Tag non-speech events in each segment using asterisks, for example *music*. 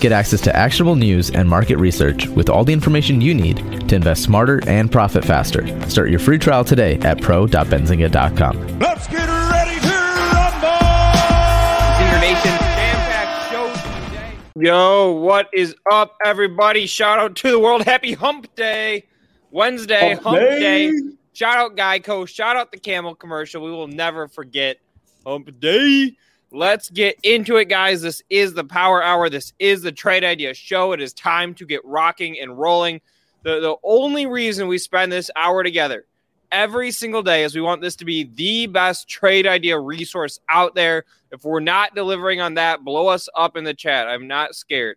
Get access to actionable news and market research with all the information you need to invest smarter and profit faster. Start your free trial today at pro.benzinga.com. Let's get ready to rumble! Zinger Nation jam-packed show today. Yo, what is up, everybody? Shout out to the world. Happy Hump Day, Wednesday, Hump, day. Shout out Geico. Shout out the Camel commercial. We will never forget Hump Day. Let's get into it, guys. This is the Power Hour. This is the Trade Idea Show. It is time to get rocking and rolling. The, the only reason we spend this hour together every single day is we want this to be the best trade idea resource out there. If we're not delivering on that, blow us up in the chat. I'm not scared.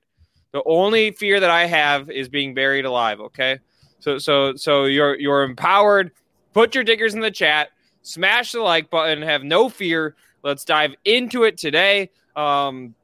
The only fear that I have is being buried alive. Okay, so so so you're you're empowered. Put your diggers in the chat. Smash the like button. Have no fear. Let's dive into it today. Um,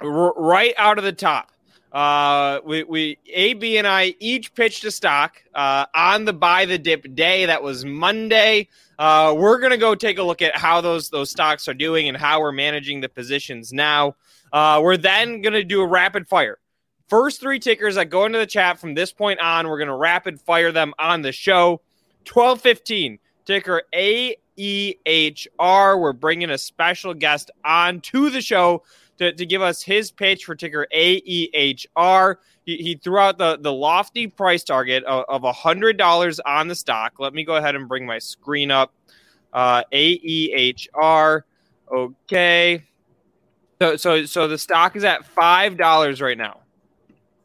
r- right out of the top, uh, we, we AB and I each pitched a stock uh, on the buy the dip day. That was Monday. Uh, we're gonna go take a look at how those those stocks are doing and how we're managing the positions now. Uh, we're then gonna do a rapid fire. First three tickers that go into the chat from this point on, we're gonna rapid fire them on the show. Twelve fifteen ticker A EHR. We're bringing a special guest on to the show to, to give us his pitch for ticker AEHR. He, he threw out the, the lofty price target of, of $100 on the stock. Let me go ahead and bring my screen up. Uh, AEHR. Okay. So, so, so the stock is at $5 right now.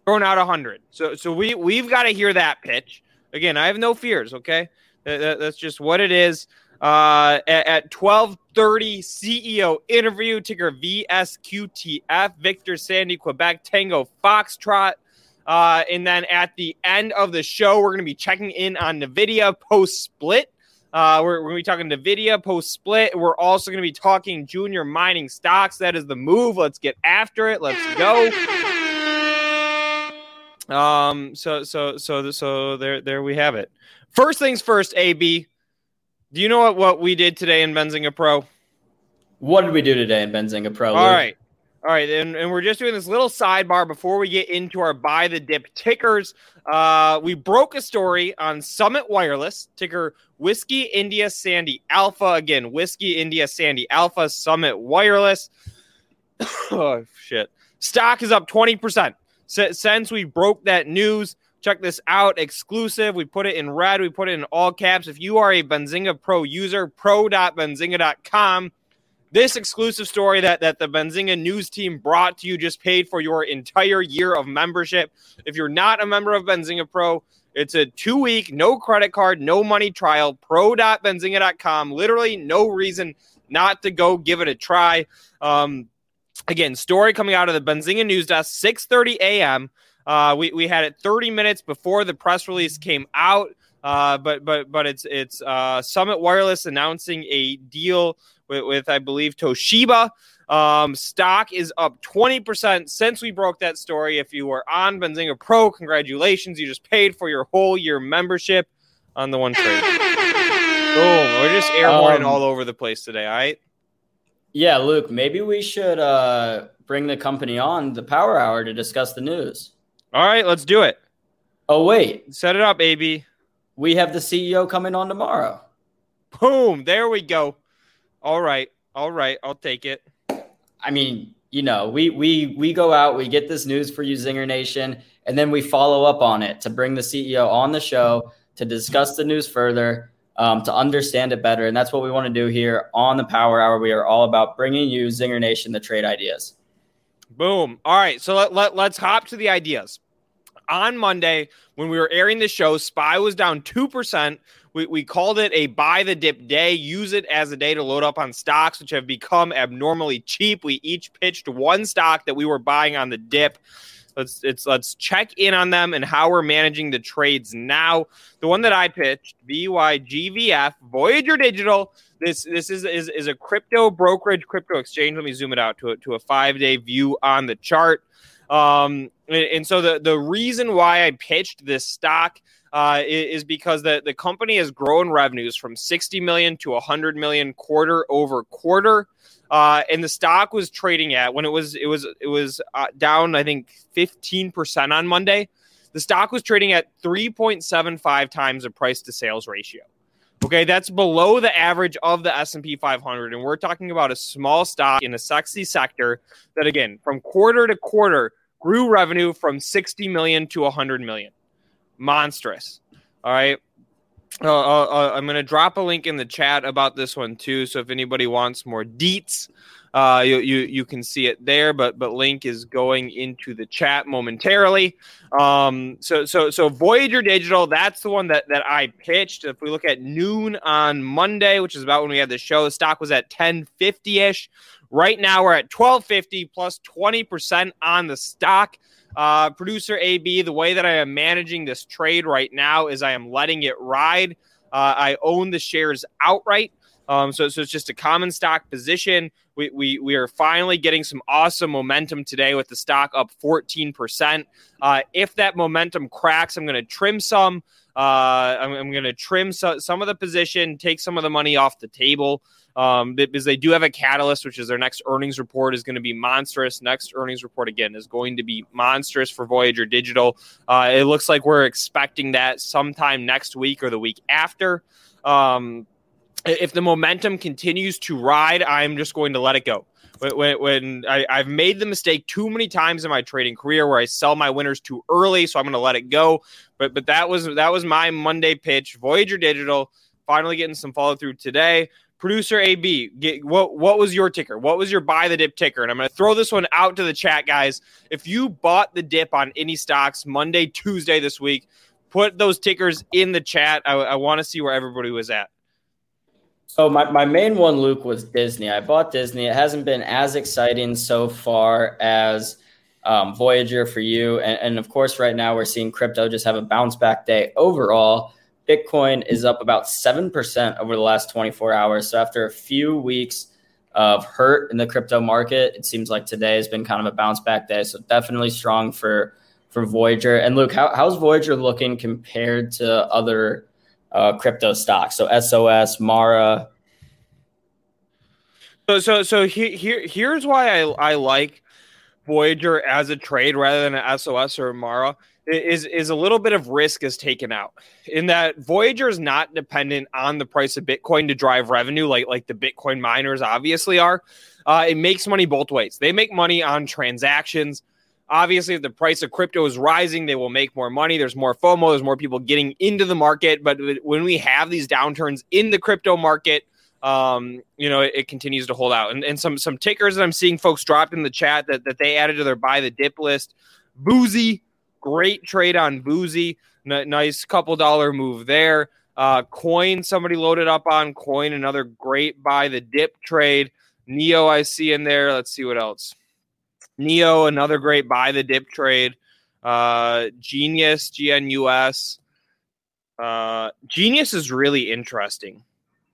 Throwing out 100 So, so we, we've got to hear that pitch. Again, I have no fears. Okay. That, that, that's just what it is. Uh, at, at 12:30, CEO interview ticker VSQTF Victor Sandy Quebec Tango Foxtrot. Uh, and then at the end of the show, we're going to be checking in on NVIDIA post split. Uh, we're, we're going to be talking NVIDIA post split. We're also going to be talking junior mining stocks. That is the move. Let's get after it. Let's go. Um. So so so so there there we have it. First things first. AB. Do you know what, what we did today in Benzinga Pro? What did we do today in Benzinga Pro? All right. All right. And, and we're just doing this little sidebar before we get into our buy the dip tickers. Uh, we broke a story on Summit Wireless, ticker Whiskey India Sandy Alpha. Again, Whiskey India Sandy Alpha, Summit Wireless. *coughs* oh, shit. Stock is up 20% since we broke that news. Check this out exclusive. We put it in red, we put it in all caps. If you are a Benzinga Pro user, pro.benzinga.com. This exclusive story that, that the Benzinga news team brought to you just paid for your entire year of membership. If you're not a member of Benzinga Pro, it's a two week, no credit card, no money trial, pro.benzinga.com. Literally no reason not to go give it a try. Um, again, story coming out of the Benzinga news desk, 6 30 a.m. Uh, we, we had it 30 minutes before the press release came out. Uh, but but but it's it's uh, Summit Wireless announcing a deal with, with I believe Toshiba. Um, stock is up 20% since we broke that story. If you were on Benzinga Pro, congratulations. You just paid for your whole year membership on the one trade. Boom. We're just airborne um, all over the place today. All right. Yeah, Luke, maybe we should uh, bring the company on the Power Hour to discuss the news. All right, let's do it. Oh, wait. Set it up, AB. We have the CEO coming on tomorrow. Boom. There we go. All right. All right. I'll take it. I mean, you know, we we we go out, we get this news for you, Zinger Nation, and then we follow up on it to bring the CEO on the show to discuss the news further, um, to understand it better, and that's what we want to do here on the Power Hour. We are all about bringing you, Zinger Nation, the trade ideas. Boom. All right. So let, let let's hop to the ideas. On Monday when we were airing the show, SPY was down 2%. We, we called it a buy the dip day. Use it as a day to load up on stocks, which have become abnormally cheap. We each pitched one stock that we were buying on the dip. Let's it's let's check in on them and how we're managing the trades now. The one that I pitched, VYGVF, Voyager Digital. This this is, is is a crypto brokerage, crypto exchange. Let me zoom it out to a, to a five day view on the chart. Um, and, and so the the reason why I pitched this stock uh, is because the, the company has grown revenues from 60 million to 100 million quarter over quarter. Uh, and the stock was trading at when it was it was it was uh, down I think 15% on Monday. The stock was trading at 3.75 times the price to sales ratio. Okay, that's below the average of the S&P 500 and we're talking about a small stock in a sexy sector that again, from quarter to quarter grew revenue from 60 million to 100 million monstrous. All right. Uh, uh, uh, I'm going to drop a link in the chat about this one too. So if anybody wants more deets, uh, you, you you can see it there. But but link is going into the chat momentarily. Um, so so so Voyager Digital, that's the one that that I pitched. If we look at noon on Monday, which is about when we had the show, the stock was at 1050 ish. Right now we're at 1250 plus plus 20 percent on the stock. Uh, producer AB, the way that I am managing this trade right now is I am letting it ride. Uh, I own the shares outright. Um, so, so it's just a common stock position. We, we, we are finally getting some awesome momentum today with the stock up 14%. Uh, if that momentum cracks, I'm going to trim some. Uh, I'm, I'm going to trim so, some of the position, take some of the money off the table um, because they do have a catalyst, which is their next earnings report is going to be monstrous. Next earnings report again is going to be monstrous for Voyager Digital. Uh, it looks like we're expecting that sometime next week or the week after. Um, if the momentum continues to ride, I'm just going to let it go. When, when I, have made the mistake too many times in my trading career where I sell my winners too early, so I'm going to let it go. But but that was that was my Monday pitch. Voyager Digital finally getting some follow through today. Producer AB, get, what what was your ticker? What was your buy the dip ticker? And I'm going to throw this one out to the chat, guys. If you bought the dip on any stocks Monday, Tuesday this week, put those tickers in the chat. I, I want to see where everybody was at. So my, my main one, Luke, was Disney. I bought Disney. It hasn't been as exciting so far as um, Voyager for you. And, and of course, right now we're seeing crypto just have a bounce back day overall. Bitcoin is up about 7% over the last 24 hours. So after a few weeks of hurt in the crypto market, it seems like today has been kind of a bounce back day. So definitely strong for for Voyager. And Luke, how, how's Voyager looking compared to other uh, crypto stocks? So SOS, Mara. So so so here, here here's why I I like Voyager as a trade rather than an SOS or Mara is is a little bit of risk is taken out in that Voyager is not dependent on the price of Bitcoin to drive revenue like like the Bitcoin miners obviously are. Uh, it makes money both ways. They make money on transactions. Obviously, if the price of crypto is rising, they will make more money. There's more FOMO. There's more people getting into the market. But when we have these downturns in the crypto market, um, you know, it, it, continues to hold out. And, and some some tickers that I'm seeing folks dropped in the chat that, that they added to their buy the dip list. Boozy, Great trade on Boozy. N- nice couple dollar move there. Uh, coin, somebody loaded up on coin. Another great buy the dip trade. NIO, I see in there. Let's see what else. NIO, another great buy the dip trade. Uh, Genius, GNUS. Uh, Genius is really interesting.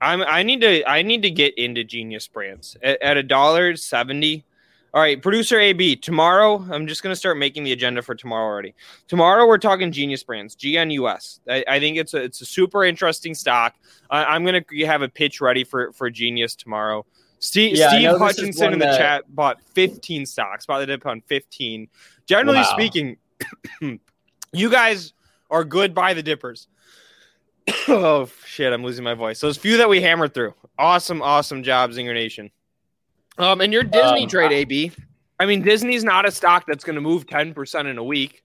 I'm I need to I need to get into Genius brands at a dollar seventy. All right, producer AB. Tomorrow, I'm just going to start making the agenda for tomorrow already. Tomorrow, we're talking Genius Brands, GNUS. I, I think it's a it's a super interesting stock. I, am going to have a pitch ready for for Genius tomorrow. Steve, yeah, Steve Hutchinson in the that... chat bought 15 stocks. Bought the dip on 15. Generally wow. speaking, *clears throat* you guys are good buy the dippers. *coughs* oh shit, I'm losing my voice. Those few that we hammered through. Awesome, awesome job, Zinger Nation. Um, and your Disney um, trade, AB. I mean, Disney's not a stock that's going to move 10% in a week.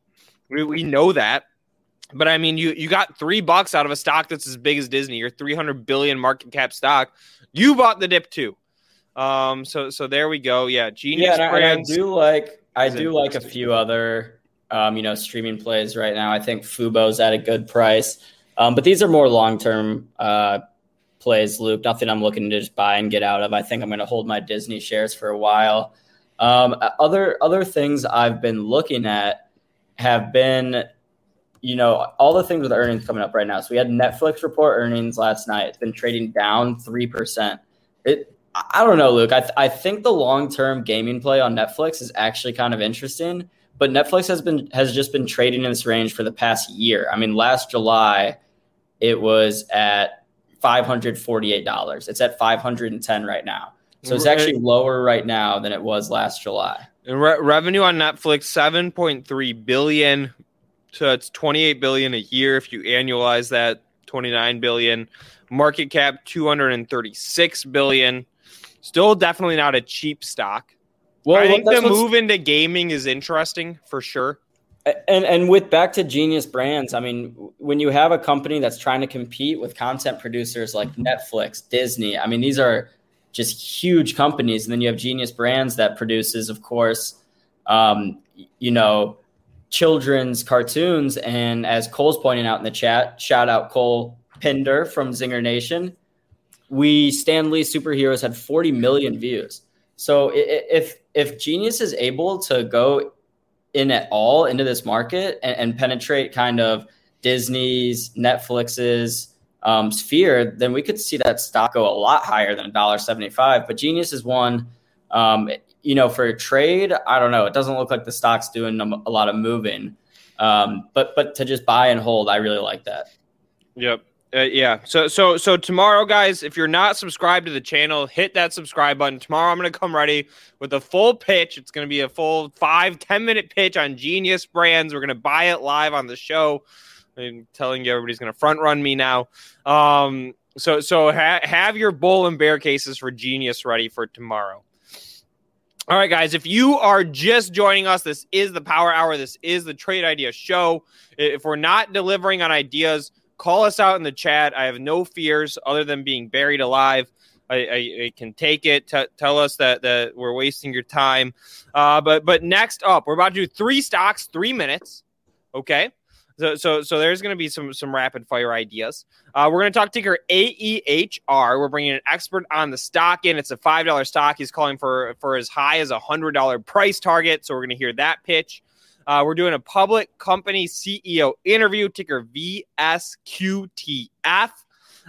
We, we know that. But I mean, you you got three bucks out of a stock that's as big as Disney, your 300 billion market cap stock. You bought the dip too. Um, so so there we go. Yeah, genius. Yeah, and I, and I do like I do like a few other um, you know, streaming plays right now. I think Fubo's at a good price. Um, but these are more long term uh, plays, Luke. Nothing I'm looking to just buy and get out of. I think I'm going to hold my Disney shares for a while. Um, other other things I've been looking at have been, you know, all the things with earnings coming up right now. So we had Netflix report earnings last night. It's been trading down three percent. It I don't know, Luke. I, th- I think the long term gaming play on Netflix is actually kind of interesting, but Netflix has been has just been trading in this range for the past year. I mean, last July it was at five hundred forty eight dollars. It's at five hundred and ten right now, so it's actually lower right now than it was last July. Re- revenue on Netflix seven point three billion, so it's twenty eight billion a year if you annualize that. 29 billion market cap 236 billion Still, definitely not a cheap stock. Well, I think the move into gaming is interesting for sure. And and with back to Genius Brands, I mean, when you have a company that's trying to compete with content producers like Netflix, Disney, I mean, these are just huge companies. And then you have Genius Brands that produces, of course, um, you know, children's cartoons. And as Cole's pointing out in the chat, shout out Cole Pinder from Zinger Nation we Stan Lee superheroes had 40 million views. So if if Genius is able to go in at all into this market and, and penetrate kind of Disney's, Netflix's um, sphere, then we could see that stock go a lot higher than $1.75. But Genius is one, um, you know, for a trade, I don't know. It doesn't look like the stock's doing a lot of moving. Um, but but to just buy and hold, I really like that. Yep. Uh, yeah. So so so tomorrow, guys, if you're not subscribed to the channel, hit that subscribe button. Tomorrow, I'm to come ready with a full pitch. It's to be a full five ten minute pitch on Genius Brands. We're to buy it live on the show. I'm telling you, everybody's to front run me now. Um, so so ha- have your bull and bear cases for Genius ready for tomorrow. All right, guys, if you are just joining us, this is the Power Hour. This is the Trade Idea Show. If we're not delivering on ideas call us out in the chat. I have no fears other than being buried alive. I, I, I can take it. T- tell us that, that we're wasting your time. Uh, but but next up, we're about to do three stocks, three minutes. Okay. So so so there's going to be some some rapid fire ideas. Uh, we're going to talk ticker AEHR. We're bringing an expert on the stock in. It's a five dollar stock. He's calling for for as high as a hundred dollar price target. So we're going to hear that pitch. Uh, we're doing a public company CEO interview, ticker VSQTF.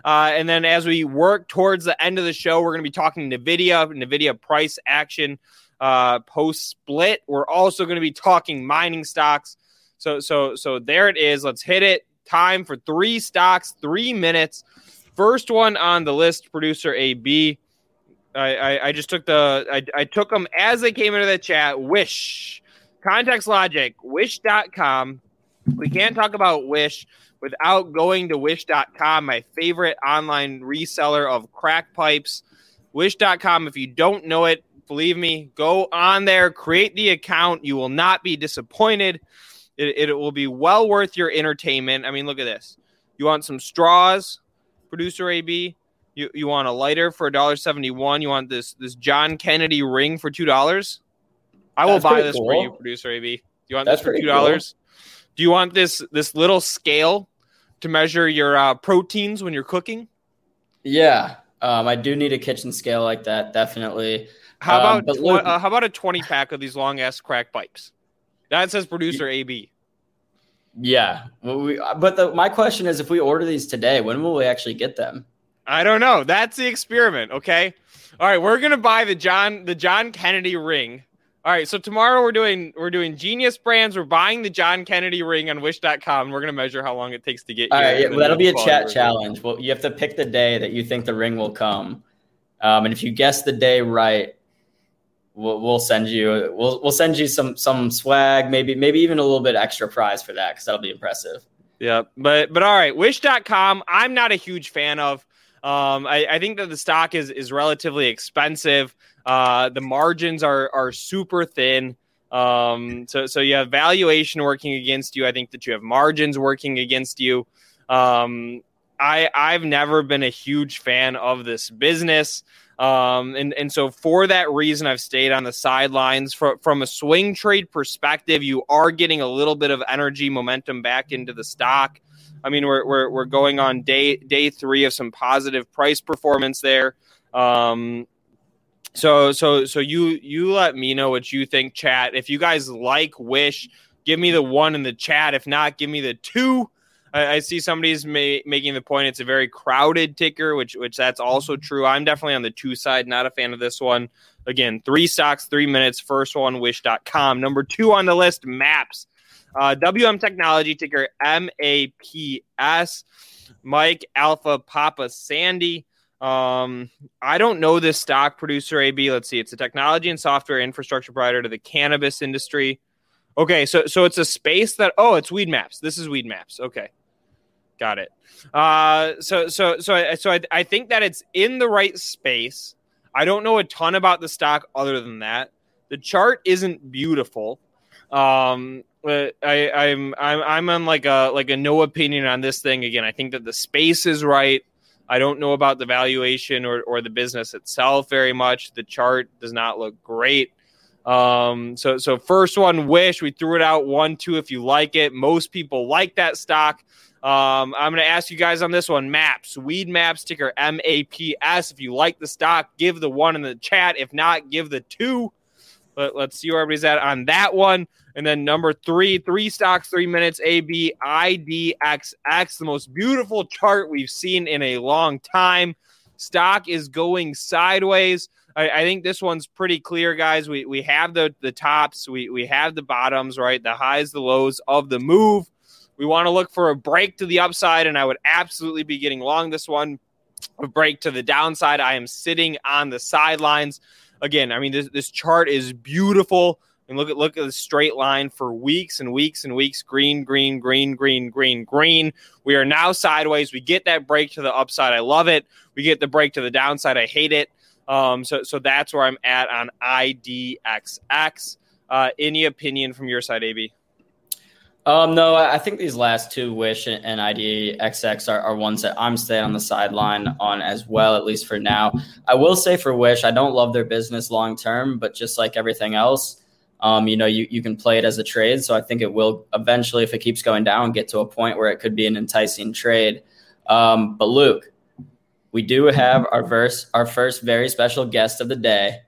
Uh, and then as we work towards the end of the show, we're going to be talking NVIDIA, NVIDIA price action uh, post split. We're also going to be talking mining stocks. So, so, so there it is. Let's hit it. Time for three stocks, three minutes. First one on the list, producer AB. I, I, I just took the I, I took them as they came into the chat. Wish Context Logic, Wish.com. We can't talk about Wish without going to Wish.com, my favorite online reseller of crack pipes. Wish.com, if you don't know it, believe me, go on there, create the account. You will not be disappointed. It, it will be well worth your entertainment. I mean, look at this. You want some straws, producer AB? You, you want a lighter for $1.71? You want this this John Kennedy ring for $2? I will buy this cool. for you, producer AB. Do you want That's this for two dollars? Cool. Do you want this this little scale to measure your uh, proteins when you're cooking? Yeah, um, I do need a kitchen scale like that. Definitely. How um, about tw- uh, how about a twenty pack of these long ass crack pipes? That says producer AB. Yeah, well, we, but the, my question is, if we order these today, when will we actually get them? I don't know. That's the experiment. Okay. All right, we're gonna buy the John the John Kennedy ring all right, so tomorrow we're doing we're doing Genius Brands. We're buying the John Kennedy ring on Wish.com. We're gonna measure how long it takes to get. All right, yeah, well, that'll be a chat challenge. Well, you have to pick the day that you think the ring will come, um, and if you guess the day right, we'll, we'll send you we'll we'll send you some some swag, maybe maybe even a little bit extra prize for that because that'll be impressive. Yeah, but but all right, Wish.com. I'm not a huge fan of. Um, I, I think that the stock is is relatively expensive. Uh, the margins are are super thin. Um, so so you have valuation working against you. I think that you have margins working against you. Um, I I've never been a huge fan of this business. Um, and, and so for that reason, I've stayed on the sidelines. From, from a swing trade perspective, you are getting a little bit of energy momentum back into the stock. I mean, we're, we're, we're going on day day three of some positive price performance there. Um, so so so you you let me know what you think, chat. If you guys like Wish, give me the one in the chat. If not, give me the two. I, I see somebody's ma- making the point it's a very crowded ticker, which which that's also true. I'm definitely on the two side, not a fan of this one. Again, three stocks, three minutes. First one, wish.com. Number two on the list, maps. Uh, WM Technology, ticker MAPS. Mike Alpha Papa Sandy. Um, I don't know this stock producer, AB. Let's see. It's a technology and software infrastructure provider to the cannabis industry. Okay, so so it's a space that oh, it's Weedmaps. This is Weedmaps. Okay. Got it. Uh, so so so I, so I, I think that it's in the right space. I don't know a ton about the stock other than that. The chart isn't beautiful. Um, I, I'm I'm I'm on like a like a no opinion on this thing again. I think that the space is right. I don't know about the valuation or, or the business itself very much. The chart does not look great. Um, so so first one, wish we threw it out one two if you like it. Most people like that stock. Um, I'm going to ask you guys on this one. Maps, Weedmaps, ticker M A P S. If you like the stock, give the one in the chat. If not, give the two. But let's see where everybody's at on that one. And then number three, three stocks, three minutes, ABIDXX, the most beautiful chart we've seen in a long time. Stock is going sideways. I, I, think this one's pretty clear, guys. We we have the the tops, we we have the bottoms, right? The highs, the lows of the move. We want to look for a break to the upside, and I would absolutely be getting long this one. A break to the downside. I am sitting on the sidelines. Again, I mean this this chart is beautiful. And look at look at the straight line for weeks and weeks and weeks. Green, green, green, green, green, green. We are now sideways. We get that break to the upside. I love it. We get the break to the downside. I hate it. Um, so so that's where I'm at on IDXX. Uh, any opinion from your side, AB? Um, no, I think these last two, Wish and IDXX, are, are ones that I'm staying on the sideline on as well, at least for now. I will say for Wish, I don't love their business long term, but just like everything else, um, you know, you, you can play it as a trade. So I think it will eventually, if it keeps going down, get to a point where it could be an enticing trade. Um, but Luke, we do have our first our first very special guest of the day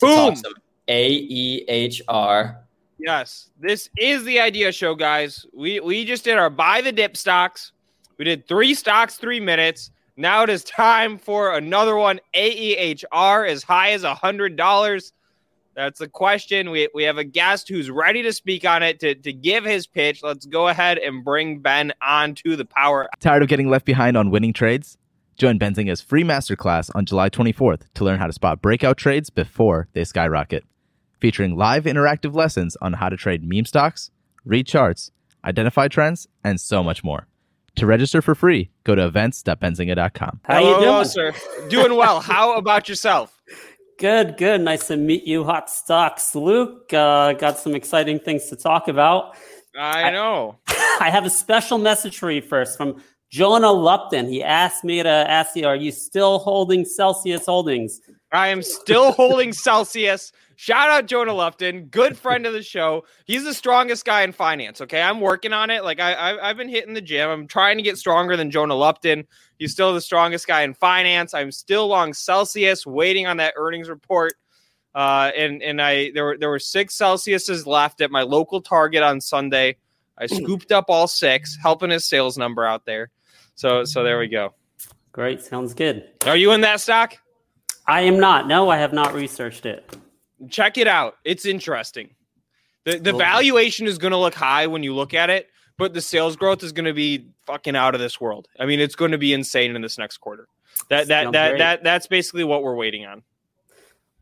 to Boom. talk some AEHR. Yes, this is the idea show, guys. We we just did our buy the dip stocks. We did three stocks, three minutes. Now it is time for another one. AEHR as high as a hundred dollars. That's the question. We, we have a guest who's ready to speak on it to, to give his pitch. Let's go ahead and bring Ben on to the power. Tired of getting left behind on winning trades? Join Benzinga's free masterclass on July 24th to learn how to spot breakout trades before they skyrocket. Featuring live interactive lessons on how to trade meme stocks, read charts, identify trends, and so much more. To register for free, go to events.benzinga.com. How Hello, you doing, sir? Doing well. How about yourself? *laughs* Good, good. Nice to meet you, Hot Stocks. Luke, uh, got some exciting things to talk about. I know. I, *laughs* I have a special message for you first from Jonah Lupton. He asked me to ask you, are you still holding Celsius Holdings? I am still holding Celsius. Shout out Jonah Lupton, good friend of the show. He's the strongest guy in finance. Okay, I'm working on it. Like I, I, have been hitting the gym. I'm trying to get stronger than Jonah Lupton. He's still the strongest guy in finance. I'm still long Celsius, waiting on that earnings report. Uh, and and I there were there were six Celsiuses left at my local Target on Sunday. I *clears throat* scooped up all six, helping his sales number out there. So so there we go. Great, sounds good. Are you in that stock? I am not. No, I have not researched it. Check it out. It's interesting. The the valuation is going to look high when you look at it, but the sales growth is going to be fucking out of this world. I mean, it's going to be insane in this next quarter. That that Sounds that, that that that's basically what we're waiting on.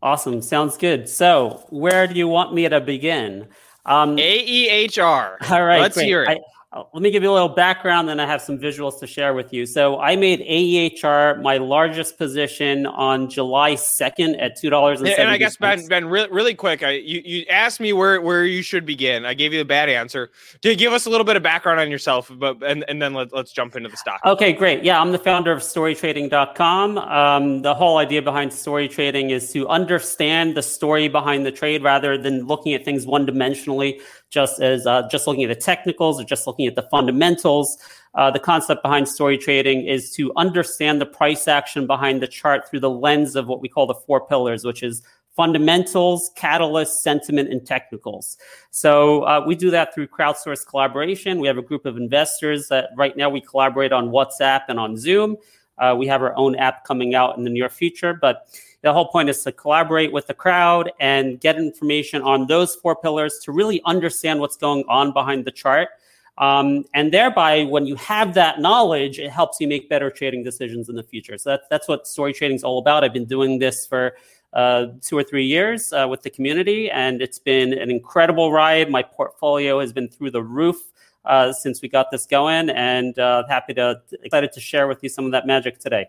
Awesome. Sounds good. So, where do you want me to begin? Um, AEHR. *laughs* All right. Let's great. hear it. uh, let me give you a little background, then I have some visuals to share with you. So I made AEHR my largest position on July 2nd at $2. And I guess, Ben, ben really, really quick, I, you, you asked me where, where you should begin. I gave you the bad answer. To give us a little bit of background on yourself, but and, and then let, let's jump into the stock. Okay, great. Yeah, I'm the founder of storytrading.com. Um, the whole idea behind story trading is to understand the story behind the trade rather than looking at things one dimensionally just as uh, just looking at the technicals or just looking at the fundamentals. Uh, the concept behind story trading is to understand the price action behind the chart through the lens of what we call the four pillars, which is fundamentals, catalyst, sentiment, and technicals. So uh, we do that through crowdsourced collaboration. We have a group of investors that right now we collaborate on WhatsApp and on Zoom. Uh, we have our own app coming out in the near future, but the whole point is to collaborate with the crowd and get information on those four pillars to really understand what's going on behind the chart. Um, and thereby, when you have that knowledge, it helps you make better trading decisions in the future. So that's, that's what story trading is all about. I've been doing this for uh, two or three years uh, with the community, and it's been an incredible ride. My portfolio has been through the roof uh, since we got this going, and uh, happy to excited to share with you some of that magic today.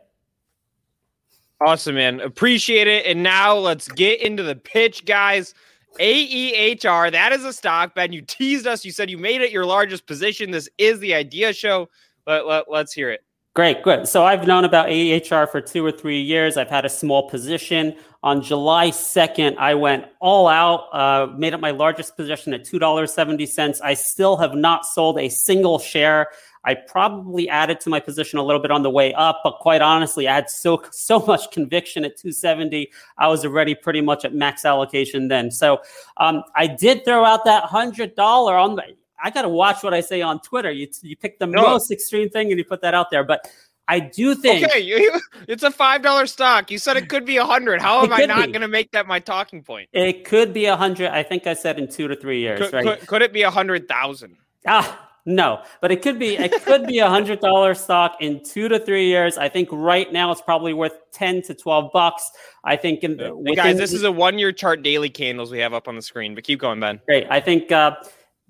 Awesome, man. Appreciate it. And now let's get into the pitch, guys. AEHR, that is a stock, Ben. You teased us. You said you made it your largest position. This is the idea show. Let, let, let's hear it. Great, good. So I've known about AEHR for two or three years. I've had a small position. On July 2nd, I went all out, uh, made it my largest position at $2.70. I still have not sold a single share. I probably added to my position a little bit on the way up, but quite honestly, I had so so much conviction at 270. I was already pretty much at max allocation then. So um, I did throw out that hundred dollar on the. I got to watch what I say on Twitter. You you pick the no. most extreme thing and you put that out there, but. I do think okay, you, *laughs* it's a five dollar stock. You said it could be a hundred. How am I not going to make that my talking point? It could be a hundred. I think I said in two to three years. Could, right? could, could it be a hundred thousand? Ah, no, but it could be it could be a hundred dollar stock in two to three years. I think right now it's probably worth ten to twelve bucks. I think in the, hey guys, this is a one year chart daily candles we have up on the screen. But keep going, Ben. Great. I think uh,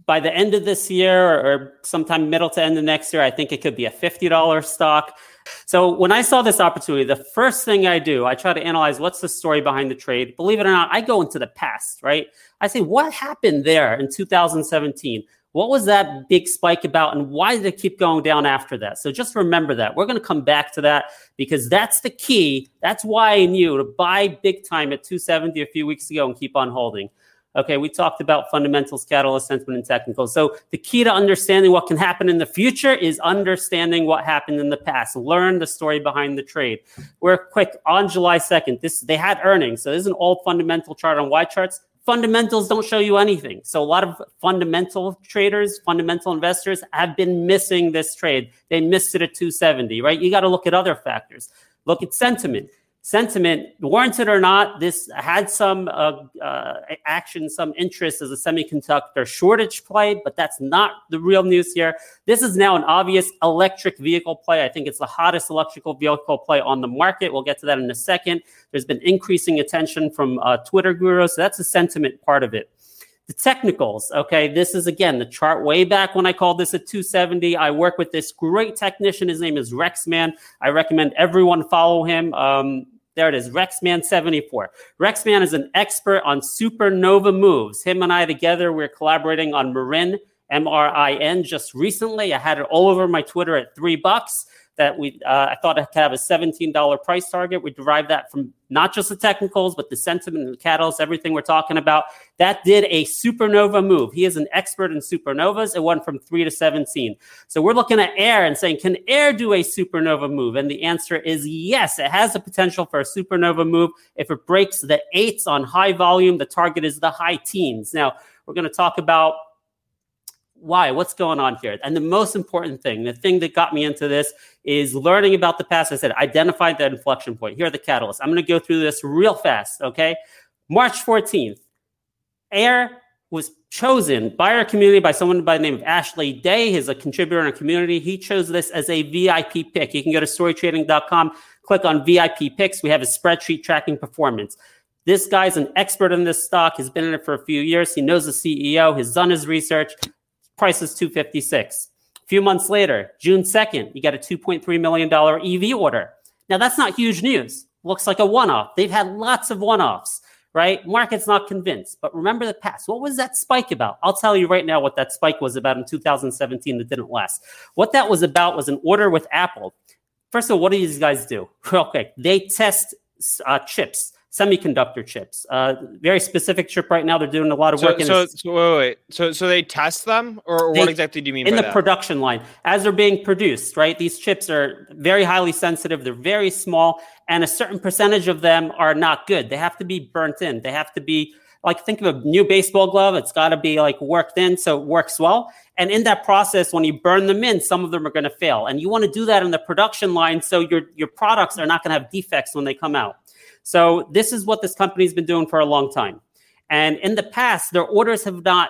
by the end of this year or, or sometime middle to end of next year, I think it could be a fifty dollar stock. So when I saw this opportunity, the first thing I do, I try to analyze what's the story behind the trade. Believe it or not, I go into the past, right? I say, what happened there in 2017? What was that big spike about and why did it keep going down after that? So just remember that. We're going to come back to that because that's the key. That's why I knew to buy big time at 270 a few weeks ago and keep on holding. Okay, we talked about fundamentals, catalyst, sentiment, and technical. So the key to understanding what can happen in the future is understanding what happened in the past. Learn the story behind the trade. We're quick on July 2nd. This they had earnings. So this is an old fundamental chart on YCharts fundamentals don't show you anything. So a lot of fundamental traders, fundamental investors have been missing this trade. They missed it at 270, right? You got to look at other factors. Look at sentiment sentiment, warranted or not, this had some uh, uh, action, some interest as a semiconductor shortage play, but that's not the real news here. This is now an obvious electric vehicle play. I think it's the hottest electrical vehicle play on the market. We'll get to that in a second. There's been increasing attention from uh, Twitter gurus, so that's the sentiment part of it. The technicals, okay, this is again the chart way back when I called this a 270. I work with this great technician. His name is Rexman. I recommend everyone follow him. Um, there it is, Rexman74. Rexman is an expert on supernova moves. Him and I together, we're collaborating on Marin, M R I N, just recently. I had it all over my Twitter at three bucks that we uh, I thought I could have a $17 price target. We derived that from not just the technicals, but the sentiment and the catalyst, everything we're talking about. That did a supernova move. He is an expert in supernovas. It went from three to 17. So we're looking at AEHR and saying, can AEHR do a supernova move? And the answer is yes. It has the potential for a supernova move. If it breaks the eights on high volume, the target is the high teens. Now, we're going to talk about why? What's going on here? And the most important thing, the thing that got me into this is learning about the past. I said, identify that inflection point. Here are the catalysts. I'm going to go through this real fast. Okay. March 14th, AEHR was chosen by our community by someone by the name of Ashley Day. He's a contributor in our community. He chose this as a VIP pick. You can go to storytrading.com, click on VIP picks. We have a spreadsheet tracking performance. This guy's an expert in this stock. He's been in it for a few years. He knows the CEO. He's done his research price is 256. few months later, June 2nd, you got a $2.3 million EV order. Now, that's not huge news. Looks like a one off. They've had lots of one offs, right? Market's not convinced. But remember the past. What was that spike about? I'll tell you right now what that spike was about in 2017 that didn't last. What that was about was an order with Apple. First of all, what do these guys do? *laughs* Real quick, they test uh, chips semiconductor chips. Uh, very specific chip right now. They're doing a lot of work. So, so, so wait, wait, So, so they test them, or, they, what exactly do you mean in the that? production line as they're being produced? Right, these chips are very highly sensitive. They're very small, and a certain percentage of them are not good. They have to be burnt in. They have to be like think of a new baseball glove. It's got to be like worked in so it works well. And in that process, when you burn them in, some of them are going to fail. And you want to do that in the production line so your your products are not going to have defects when they come out. So this is what this company's been doing for a long time. And in the past, their orders have not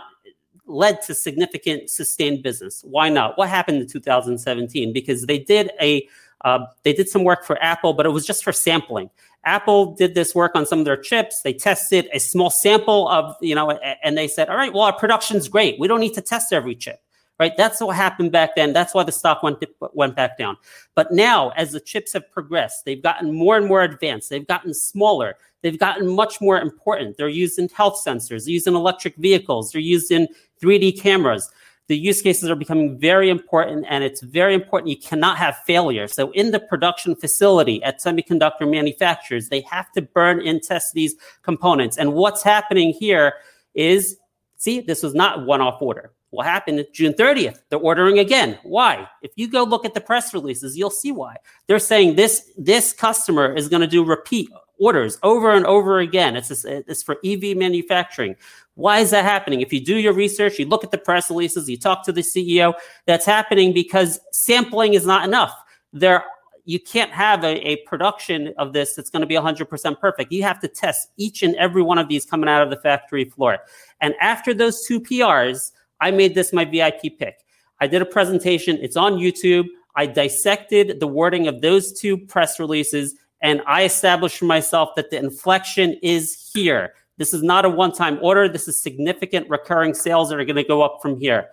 led to significant sustained business. Why not? What happened in 2017? Because they did a uh, they did some work for Apple, but it was just for sampling. Apple did this work on some of their chips. They tested a small sample of, you know, and they said, all right, well, our production's great. We don't need to test every chip right? That's what happened back then. That's why the stock went went back down. But now, as the chips have progressed, they've gotten more and more advanced. They've gotten smaller. They've gotten much more important. They're used in health sensors. They're used in electric vehicles. They're used in 3D cameras. The use cases are becoming very important, and it's very important. You cannot have failure. So, in the production facility at semiconductor manufacturers, they have to burn and test these components. And what's happening here is see, this was not one off order what happened June 30th? They're ordering again. Why? If you go look at the press releases, you'll see why. They're saying this this customer is going to do repeat orders over and over again. It's this, it's for EV manufacturing. Why is that happening? If you do your research, you look at the press releases, you talk to the CEO, that's happening because sampling is not enough. There you can't have a, a production of this that's going to be 100% perfect. You have to test each and every one of these coming out of the factory floor. And after those two PRs, I made this my VIP pick. I did a presentation, it's on YouTube. I dissected the wording of those two press releases and I established for myself that the inflection is here. This is not a one time order. This is significant recurring sales that are going to go up from here.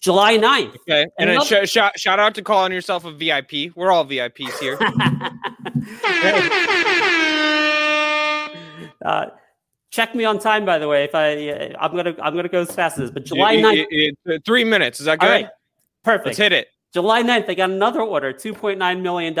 July 9th. Okay. And, and sh- sh- shout out to calling yourself a VIP. We're all VIPs here. *laughs* *laughs* uh, Check me on time, by the way. If I, I'm gonna, I'm gonna go as fast as this. But July 9th, three minutes. Is that good? All right, perfect. Let's hit it. July 9th, they got another order, $2.9 million.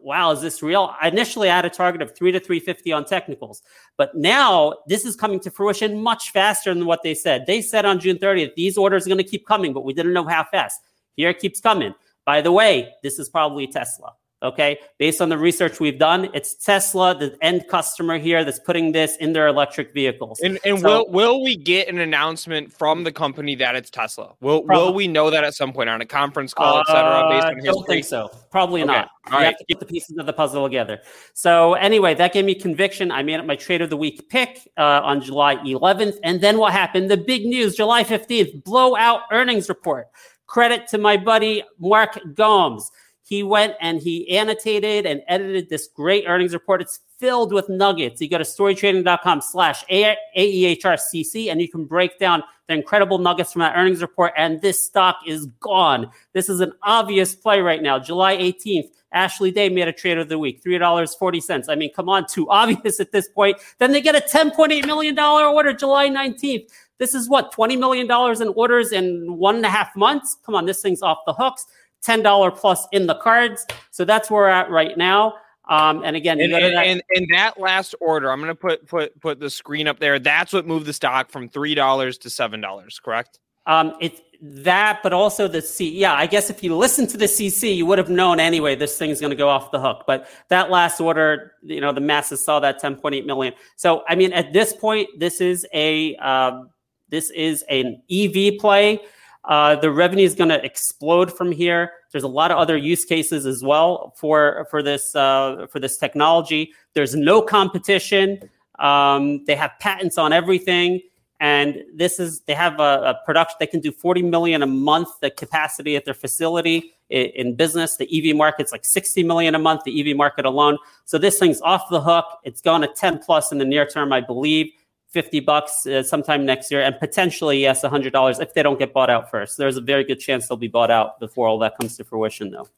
Wow, is this real? I initially had a target of three to 350 on technicals, but now this is coming to fruition much faster than what they said. They said on June 30th, these orders are going to keep coming, but we didn't know how fast. Here it keeps coming. By the way, this is probably Tesla. Okay, based on the research we've done, it's Tesla, the end customer here, that's putting this in their electric vehicles. And, and so, will will we get an announcement from the company that it's Tesla? Will probably, will we know that at some point on a conference call, uh, etc. Based on history? Don't think so. Probably okay. not. All right. have to get the pieces of the puzzle together. So anyway, that gave me conviction. I made it my trade of the week pick uh, on July 11th, and then what happened? The big news, July 15th, blowout earnings report. Credit to my buddy Mark Gomes he went and he annotated and edited this great earnings report. It's filled with nuggets. You go to storytrading.com slash AEHRCC and you can break down the incredible nuggets from that earnings report. And this stock is gone. This is an obvious play right now. July 18th, Ashley Day made a trade of the week, $3.40. I mean, come on, too obvious at this point. Then they get a $10.8 million order July 19th. This is what, $20 million in orders in one and a half months? Come on, this thing's off the hooks. $10 plus in the cards. So that's where we're at right now. Um, and again, and, and, that- and, and, that last order, I'm going to put put put the screen up there. That's what moved the stock from three dollars to seven dollars. Correct? Um, it's that, but also the C. Yeah, I guess if you listen to the CC, you would have known anyway. This thing's going to go off the hook. But that last order, you know, the masses saw that 10.8 million. So I mean, at this point, this is a uh, this is an EV play. Uh, the revenue is going to explode from here. There's a lot of other use cases as well for for this uh, for this technology. There's no competition. Um, they have patents on everything, and this is they have a, a, production. They can do 40 million a month. The capacity at their facility in, in business. The EV market's like 60 million a month. The EV market alone. So this thing's off the hook. It's going to 10 plus in the near term, I believe 50 bucks uh, sometime next year, and potentially, yes, $100 if they don't get bought out first. There's a very good chance they'll be bought out before all that comes to fruition, though.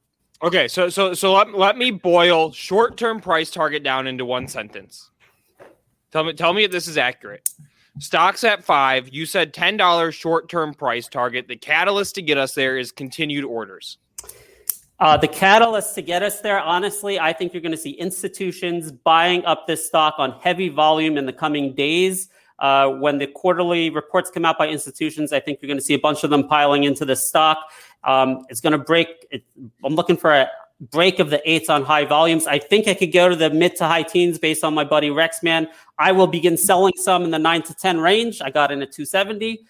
Okay, so so so let, let me boil short-term price target down into one sentence. Tell me tell me if this is accurate. Stocks at five. You said ten dollars short-term price target. The catalyst to get us there is continued orders. Uh, the catalyst to get us there, honestly, I think you're going to see institutions buying up this stock on heavy volume in the coming days. Uh, when the quarterly reports come out by institutions, I think you're going to see a bunch of them piling into the stock. Um, it's going to break. It, I'm looking for a break of the eights on high volumes. I think I could go to the mid to high teens based on my buddy Rexman. I will begin selling some in the nine to 10 range. I got in at 270.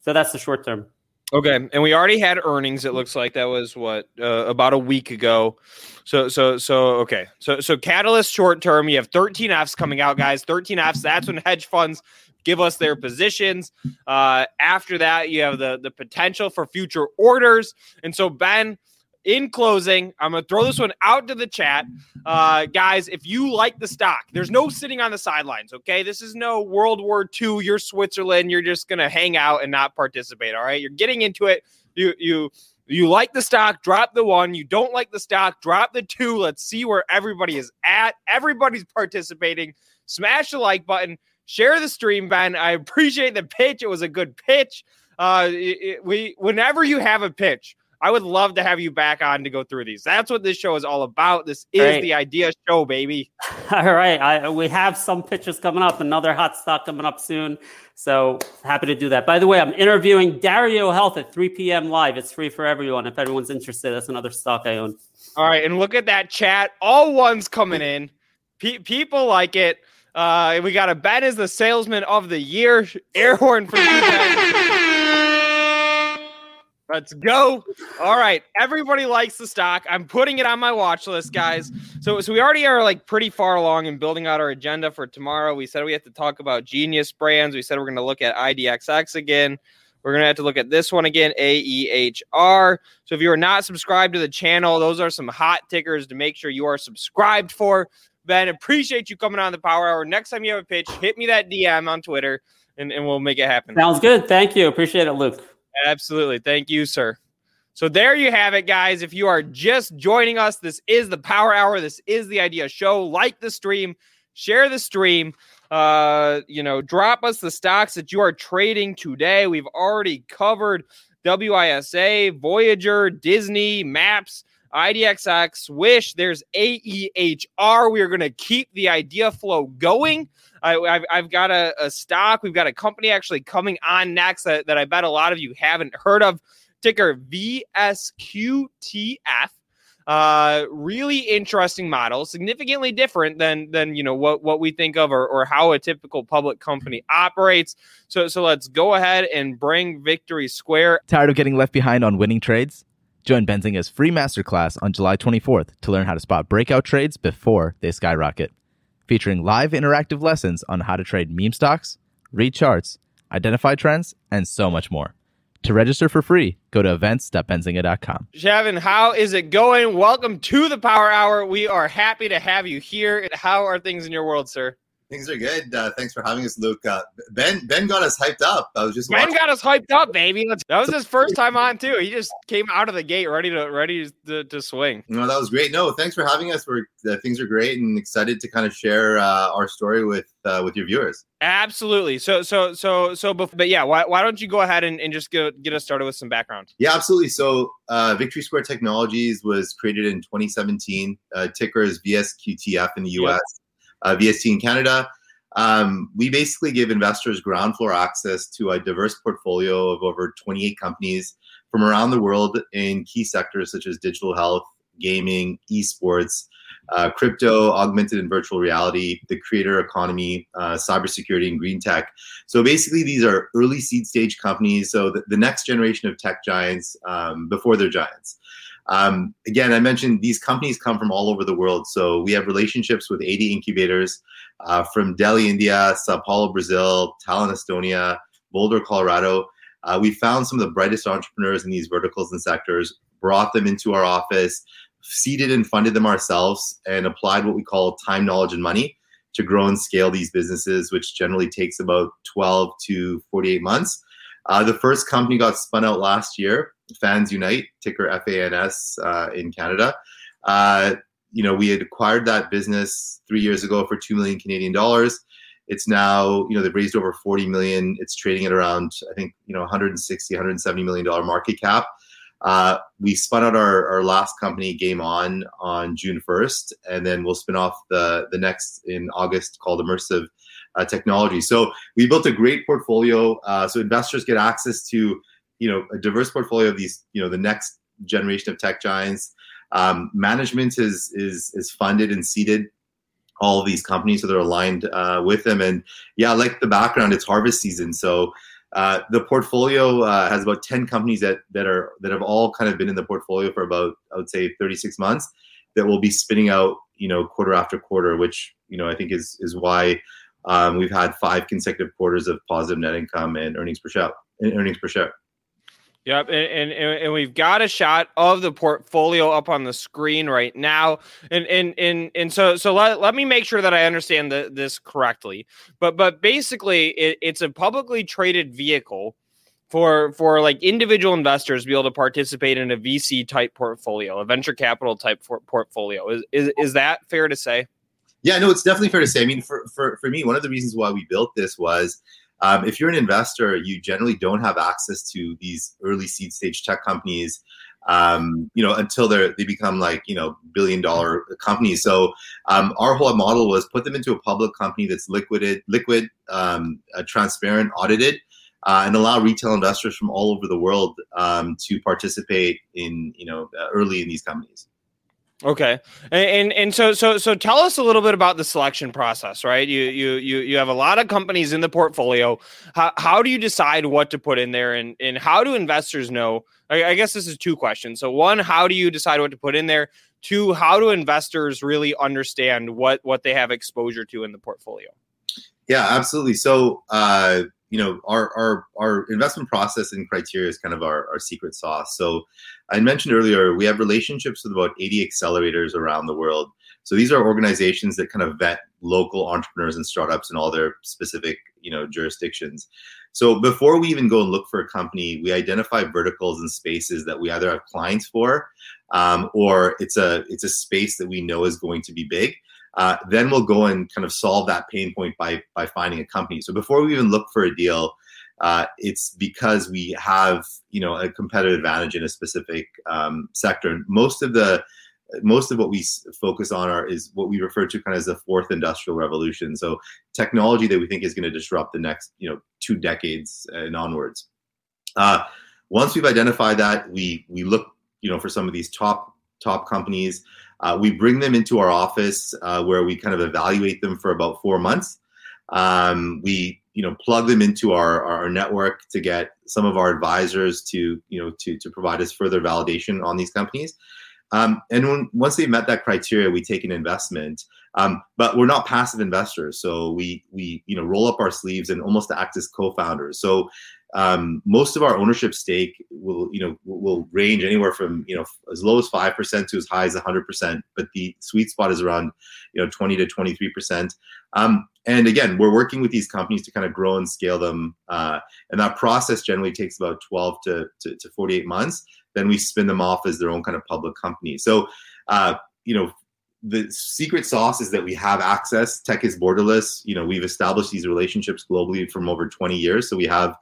So that's the short term. Okay, and we already had earnings. It looks like that was what uh, about a week ago. So so so okay. So so Catalyst short term. You have 13 Fs coming out, guys. 13 Fs. That's when hedge funds give us their positions. Uh, after that, you have the the potential for future orders. And so Ben, in closing, I'm going to throw this one out to the chat. Uh, guys, if you like the stock, there's no sitting on the sidelines, okay? This is no World War II. You're Switzerland. You're just going to hang out and not participate, all right? You're getting into it. You, you, you like the stock, drop the one. You don't like the stock, drop the two. Let's see where everybody is at. Everybody's participating. Smash the like button. Share the stream, Ben. I appreciate the pitch. It was a good pitch. Uh, it, it, we whenever you have a pitch, I would love to have you back on to go through these. That's what this show is all about. This is Great. the idea show, baby. *laughs* All right. I, we have some pitches coming up, another hot stock coming up soon. So happy to do that. By the way, I'm interviewing Dario Health at 3 p.m. live. It's free for everyone. If everyone's interested, that's another stock I own. All right. And look at that chat. All ones coming in. Pe- people like it. Uh, we got a Ben is the salesman of the year. Air horn for Let's go. All right. Everybody likes the stock. I'm putting it on my watch list, guys. So, so we already are like pretty far along in building out our agenda for tomorrow. We said we have to talk about Genius brands. We said we're going to look at IDXX again. We're going to have to look at this one again, AEHR. So if you are not subscribed to the channel, those are some hot tickers to make sure you are subscribed for. Ben, appreciate you coming on the Power Hour. Next time you have a pitch, hit me that DM on Twitter and, and we'll make it happen. Sounds good. Thank you. Appreciate it, Luke. Absolutely. Thank you, sir. So there you have it, guys. If you are just joining us, this is the Power Hour. This is the Idea Show. Like the stream, share the stream. Uh, you know, drop us the stocks that you are trading today. We've already covered WISA, Voyager, Disney, Maps, IDXX, Wish. There's AEHR. We are going to keep the idea flow going. I, have got a, a, stock. We've got a company actually coming on next that, that I bet a lot of you haven't heard of. Ticker VSQTF. Uh, really interesting model, significantly different than than you know what what we think of or, or how a typical public company operates. So so let's go ahead and bring Victory Square. Tired of getting left behind on winning trades? Join Benzinga's free masterclass on July 24th to learn how to spot breakout trades before they skyrocket featuring live interactive lessons on how to trade meme stocks, read charts, identify trends, and so much more. To register for free, go to events.benzinga.com. Shafin, how is it going? Welcome to the Power Hour. We are happy to have you here. How are things in your world, sir? Things are good. Uh, thanks for having us, Luke. Uh, ben Ben got us hyped up. I was just Ben watching. got us hyped up, baby. That was his first time on too. He just came out of the gate ready to ready to, to swing. No, that was great. No, thanks for having us. We're uh, things are great and excited to kind of share uh, our story with uh, with your viewers. Absolutely. So so so so. But yeah, why, why don't you go ahead and, and just get get us started with some background? Yeah, absolutely. So uh, Victory Square Technologies was created in 2017. Uh, ticker is VSQTF in the U.S. Yep. VST in Canada. Um, we basically give investors ground floor access to a diverse portfolio of over 28 companies from around the world in key sectors such as digital health, gaming, esports, uh, crypto, augmented and virtual reality, the creator economy, uh, cybersecurity, and green tech. So basically, these are early seed stage companies. So the, the next generation of tech giants um, before they're giants. Um, again, I mentioned these companies come from all over the world. So we have relationships with 80 incubators uh, from Delhi, India, Sao Paulo, Brazil, Tallinn, Estonia, Boulder, Colorado. Uh, we found some of the brightest entrepreneurs in these verticals and sectors, brought them into our office, seeded and funded them ourselves, and applied what we call time, knowledge, and money to grow and scale these businesses, which generally takes about 12 to 48 months. Uh, the first company got spun out last year, Fans Unite, ticker FANS uh, in Canada. Uh, you know, we had acquired that business three years ago for two million Canadian dollars. It's now, you know, they've raised over 40 million. It's trading at around, I think, you know, 160, 170 million dollar market cap. Uh, we spun out our, our last company, Game On, on June 1st, and then we'll spin off the the next in August called Immersive uh, Technology. So we built a great portfolio, uh, so investors get access to you know a diverse portfolio of these you know the next generation of tech giants. Um, management is is is funded and seeded all these companies, so they're aligned uh, with them. And yeah, like the background, it's harvest season, so uh, the portfolio uh, has about 10 companies that that are that have all kind of been in the portfolio for about I would say 36 months that will be spinning out you know quarter after quarter which you know I think is is why um, we've had five consecutive quarters of positive net income and earnings per share earnings per share Yep, and, and and we've got a shot of the portfolio up on the screen right now, and and and and so so let, let me make sure that I understand the, this correctly. But but basically, it, it's a publicly traded vehicle for for like individual investors to be able to participate in a VC type portfolio, a venture capital type portfolio. Is, is is that fair to say? Yeah, no, it's definitely fair to say. I mean, for for for me, one of the reasons why we built this was um, if you're an investor, you generally don't have access to these early seed stage tech companies, um, you know, until they they become like you know billion dollar companies. So um, our whole model was put them into a public company that's liquided, liquid, um, uh, transparent, audited. Uh, and allow retail investors from all over the world um, to participate in, you know, uh, early in these companies. Okay, and, and, and so so so tell us a little bit about the selection process, right? You you you you have a lot of companies in the portfolio. How how do you decide what to put in there, and and how do investors know? I, I guess this is two questions. So one, how do you decide what to put in there? Two, how do investors really understand what what they have exposure to in the portfolio? Yeah, absolutely. So uh, you know our our our investment process and criteria is kind of our, our secret sauce. So i mentioned earlier we have relationships with about 80 accelerators around the world. So these are organizations that kind of vet local entrepreneurs and startups in all their specific you know jurisdictions. So before we even go and look for a company we identify verticals and spaces that we either have clients for um, or it's a it's a space that we know is going to be big uh, then we'll go and kind of solve that pain point by by finding a company. So before we even look for a deal, uh, it's because we have you know a competitive advantage in a specific um, sector. Most of the most of what we focus on are is what we refer to kind of as the fourth industrial revolution. So technology that we think is going to disrupt the next you know two decades and onwards. Uh, once we've identified that, we we look you know for some of these top top companies. Uh, we bring them into our office uh, where we kind of evaluate them for about four months. Um, we you know plug them into our, our network to get some of our advisors to you know to, to provide us further validation on these companies. Um, and when, once they've met that criteria, we take an investment. Um, but we're not passive investors, so we we you know roll up our sleeves and almost act as co-founders. So um, most of our ownership stake will you know will range anywhere from you know as low as five percent to as high as hundred percent. But the sweet spot is around you know twenty to twenty three percent. Um, and again, we're working with these companies to kind of grow and scale them, uh, and that process generally takes about twelve to, to, to forty eight months. Then we spin them off as their own kind of public company. So uh, you know the secret sauce is that we have access. Tech is borderless. You know, we've established these relationships globally from over 20 years. So we have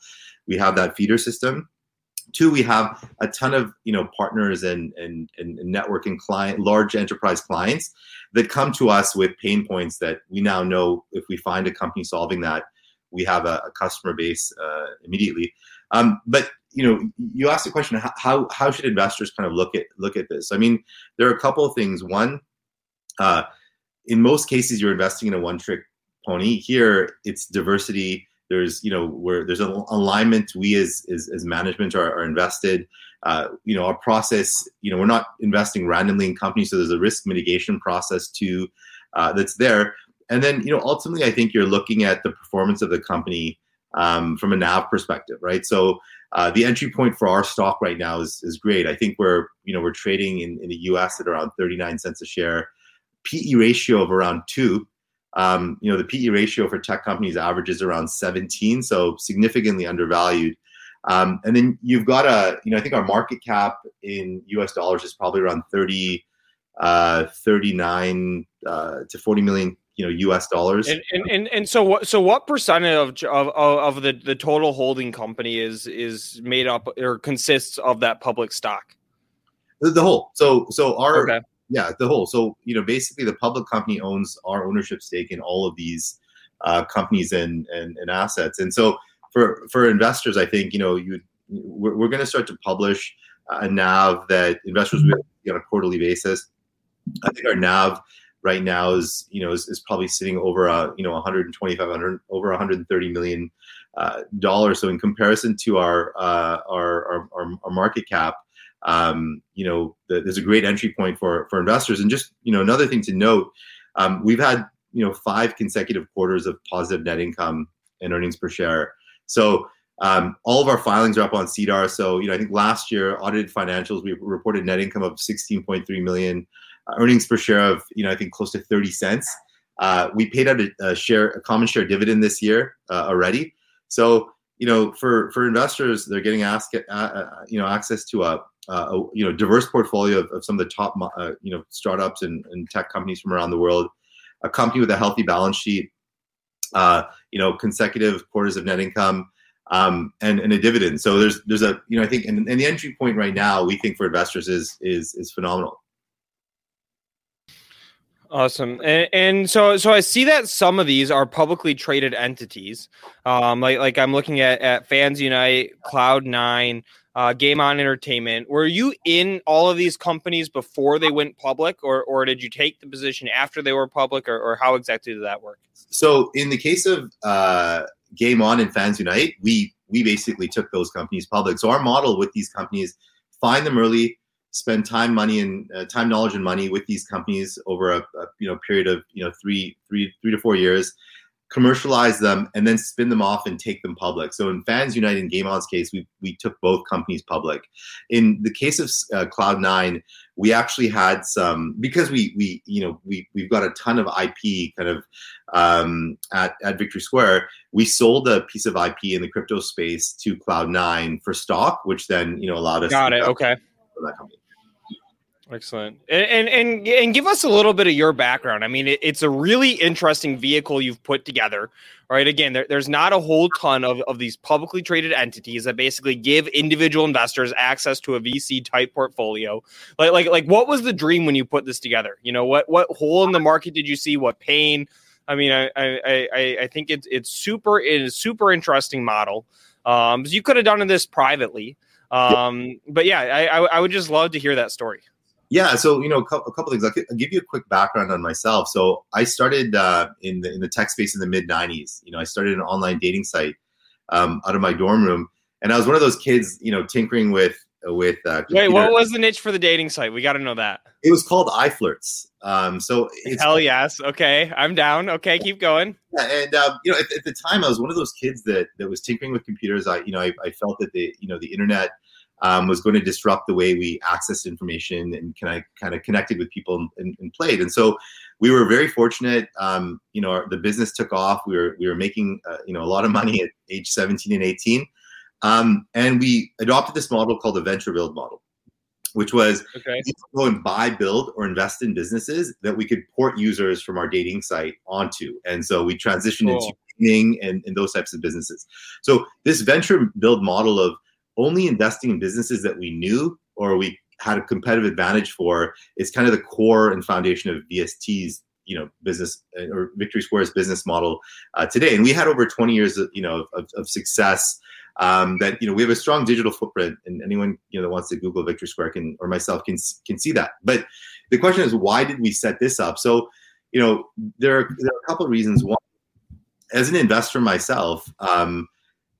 we have that feeder system. Two, we have a ton of you know partners and and, and networking client, large enterprise clients that come to us with pain points that we now know if we find a company solving that, we have a, a customer base uh, immediately. Um, but you know, you asked the question: how how should investors kind of look at look at this? I mean, there are a couple of things. One, uh, in most cases, you're investing in a one trick pony. Here, it's diversity there's you know where there's an alignment we as as, as management are, are invested. Uh, you know our process you know we're not investing randomly in companies so there's a risk mitigation process too uh, that's there. And then you know ultimately i think you're looking at the performance of the company um, from a nav perspective right? So uh, the entry point for our stock right now is, is great. I think we're you know we're trading in, in the us at around 39 cents a share. Pe ratio of around two Um, you know, the PE ratio for tech companies averages around 17, so significantly undervalued. Um, and then you've got a, you know, I think our market cap in US dollars is probably around 30, uh, 39 uh, to 40 million you know US dollars. And and, and, and so what so what percentage of, of of the the total holding company is is made up or consists of that public stock? The, the whole. So so our Okay. Yeah the whole. So you know basically the public company owns our ownership stake in all of these uh, companies and, and and assets. And so for for investors, I think you know you we're, we're going to start to publish a NAV that investors will see on a quarterly basis. I think our NAV right now is you know is, is probably sitting over a you know 125 100 over 130 million uh, dollars. So in comparison to our uh, our, our our market cap, um, you know the, there's a great entry point for for investors. And just you know another thing to note, um, we've had you know five consecutive quarters of positive net income and earnings per share. So um, all of our filings are up on SEDAR. So, you know, I think last year audited financials, we reported net income of 16.3 million, uh, earnings per share of, you know, I think close to 30 cents. Uh, we paid out a, a share, a common share dividend this year uh, already. So, you know, for for investors, they're getting ask, uh, uh, you know, access to a, a you know diverse portfolio of, of some of the top uh, you know startups and, and tech companies from around the world. A company with a healthy balance sheet, uh, you know, consecutive quarters of net income um, and, and a dividend. So there's there's a you know I think and, and the entry point right now we think for investors is is is phenomenal. Awesome, and, and so so I see that some of these are publicly traded entities. Um, like like I'm looking at at Fans Unite, Cloud Nine, uh, Game On Entertainment. Were you in all of these companies before they went public, or or did you take the position after they were public, or, or how exactly did that work? So in the case of uh, Game On and Fans Unite, we we basically took those companies public. So our model with these companies, find them early, spend time, money, and uh, time, knowledge, and money with these companies over a, a you know period of you know three three three to four years, commercialize them, and then spin them off and take them public. So in Fans Unite and Game On's case, we we took both companies public. In the case of uh, Cloud Nine, we actually had some because we we you know we we've got a ton of IP kind of um, at at Victory Square. We sold a piece of IP in the crypto space to Cloud Nine for stock, which then you know allowed us. Got to it. Okay. that company. Excellent. And, and and and give us a little bit of your background. I mean, it, it's a really interesting vehicle you've put together. Right. Again, there, there's not a whole ton of, of these publicly traded entities that basically give individual investors access to a VC type portfolio. Like like like what was the dream when you put this together? You know, what what hole in the market did you see? What pain? I mean, I I I, I think it's it's super it is super interesting model. Um, you could have done this privately. Um, but yeah, I, I I would just love to hear that story. Yeah, so you know, a couple, a couple things. I'll, I'll give you a quick background on myself. So I started uh, in the in the tech space in the mid '90s. You know, I started an online dating site um, out of my dorm room, and I was one of those kids, you know, tinkering with with. Uh, Wait, computer- what was the niche for the dating site? We got to know that. It was called iFlirts. Um, so it's Hell yes. Okay, I'm down. Okay, keep going. Yeah, and um, you know, at, at the time, I was one of those kids that that was tinkering with computers. I, you know, I, I felt that the, you know, the internet um, was going to disrupt the way we accessed information and kind of kind of connected with people and, and, played. And so, we were very fortunate. Um, you know, our, the business took off. We were we were making uh, you know a lot of money at age 17 and 18, um, and we adopted this model called the venture build model, which was Okay. go and buy, build, or invest in businesses that we could port users from our dating site onto. And so we transitioned into Cool. gaming and, and those types of businesses. So this venture build model of only investing in businesses that we knew or we had a competitive advantage for is kind of the core and foundation of VST's you know business uh, or Victory Square's business model uh, today. And we had over 20 years of, you know of, of success um, that you know we have a strong digital footprint, and anyone you know that wants to Google Victory Square can or myself can can see that. But the question is, why did we set this up? So, you know, there are, there are a couple of reasons. One, as an investor myself, um,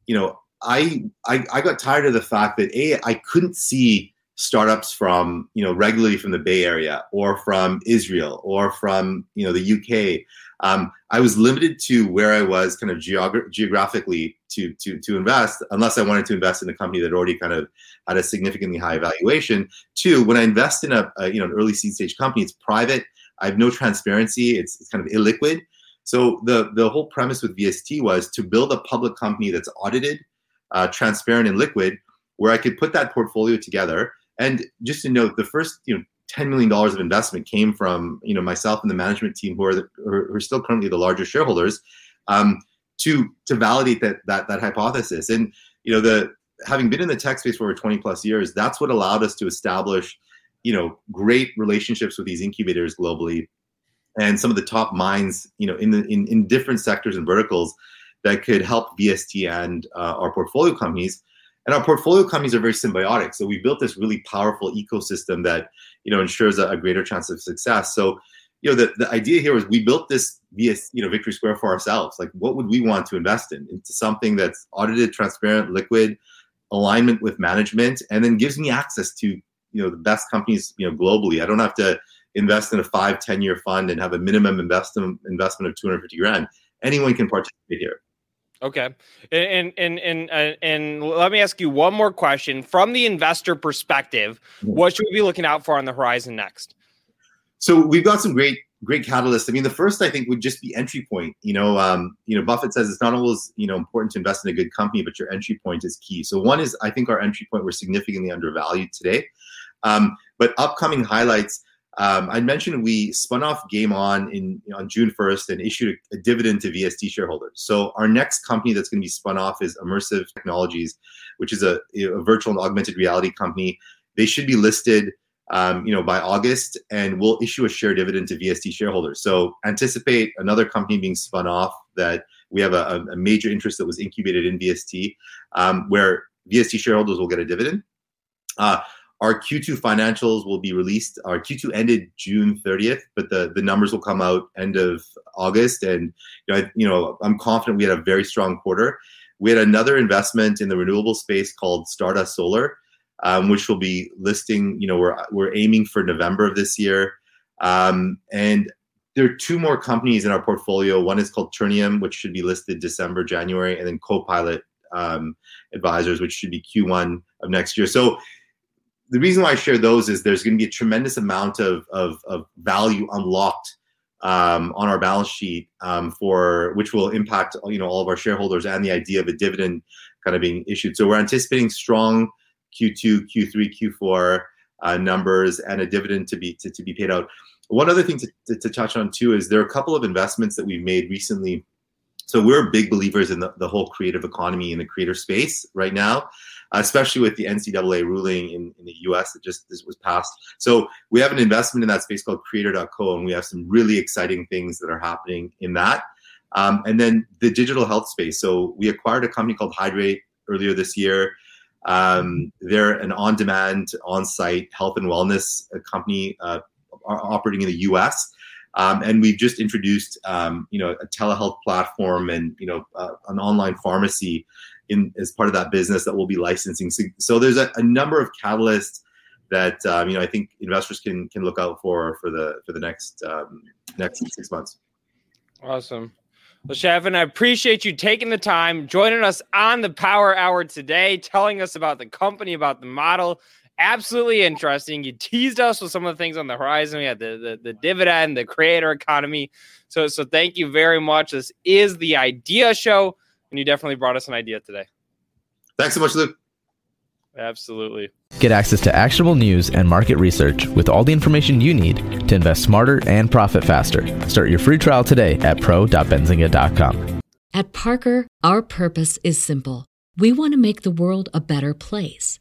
you know, I, I I got tired of the fact that a I couldn't see startups from you know regularly from the Bay Area or from Israel or from you know the UK. Um, I was limited to where I was kind of geogra- geographically to to to invest, unless I wanted to invest in a company that already kind of had a significantly high valuation. Two, when I invest in a, a you know an early seed stage company, it's private. I have no transparency. It's, it's kind of illiquid. So the the whole premise with VST was to build a public company that's audited, uh, transparent, and liquid, where I could put that portfolio together. And just to note, the first you know $10 million of investment came from you know myself and the management team who are, the, who are still currently the largest shareholders um, to to validate that that that hypothesis and you know the having been in the tech space for over 20 plus years that's what allowed us to establish you know great relationships with these incubators globally and some of the top minds you know in the in, in different sectors and verticals that could help VST and uh, our portfolio companies. And our portfolio companies are very symbiotic. So we built this really powerful ecosystem that you know ensures a, a greater chance of success. So you know the, the idea here is we built this VS, you know victory square for ourselves. Like what would we want to invest in? Into something that's audited transparent liquid alignment with management and then gives me access to you know the best companies you know globally. I don't have to invest in a five ten year fund and have a minimum investment investment of 250 grand. Anyone can participate here Okay, and and and and, and let me ask you one more question from the investor perspective. Mm-hmm. What should we be looking out for on the horizon next? So we've got some great great catalysts. I mean, the first I think would just be entry point. You know, um, you know, Buffett says it's not always you know important to invest in a good company, but your entry point is key. So one is I think our entry point we're significantly undervalued today. Um, but upcoming highlights. Um, I mentioned we spun off Game On in on June 1st and issued a, a, dividend to VST shareholders. So our next company that's going to be spun off is Immersive Technologies, which is a, a virtual and augmented reality company. They should be listed, um, you know, by August, and we'll issue a share dividend to VST shareholders. So anticipate another company being spun off that we have a, a major interest that was incubated in VST, um, where VST shareholders will get a dividend. Uh, our Q2 financials will be released. Our Q2 ended June 30th, but the, the numbers will come out end of August. And you know, I, you know, I'm confident we had a very strong quarter. We had another investment in the renewable space called Stardust Solar, um, which will be listing. You know, we're we're aiming for November of this year. Um, and there are two more companies in our portfolio. One is called Turnium, which should be listed December, January, and then Copilot um, Advisors, which should be Q1 of next year. So the reason why I share those is there's going to be a tremendous amount of, of, of value unlocked um, on our balance sheet um, for which will impact you know all of our shareholders and the idea of a dividend kind of being issued. So we're anticipating strong Q2, Q3, Q4 uh, numbers and a dividend to be to, to be paid out. One other thing to, to, to touch on too is there are a couple of investments that we've made recently. So we're big believers in the, the whole creative economy in the creator space right now especially with the NCAA ruling in, in the US that just this was passed. So we have an investment in that space called creator.co, and we have some really exciting things that are happening in that. Um, and then the digital health space. So we acquired a company called Hydrate earlier this year. Um, they're an on demand, on site health and wellness uh, company uh, operating in the US. Um, and we've just introduced, um, you know, a telehealth platform and you know uh, an online pharmacy in as part of that business that we'll be licensing. So, so there's a, a, number of catalysts that um, you know I think investors can can look out for for the for the next um, next six months. Awesome. Well, Shafin, I appreciate you taking the time, joining us on the Power Hour today, telling us about the company, about the model. Absolutely interesting. You teased us with some of the things on the horizon. We had the, the, the dividend, the creator economy. So, so thank you very much. This is the Idea Show and you definitely brought us an idea today. Thanks so much, Luke. Absolutely. Get access to actionable news and market research with all the information you need to invest smarter and profit faster. Start your free trial today at pro.benzinga.com. At Parker, our purpose is simple. We want to make the world a better place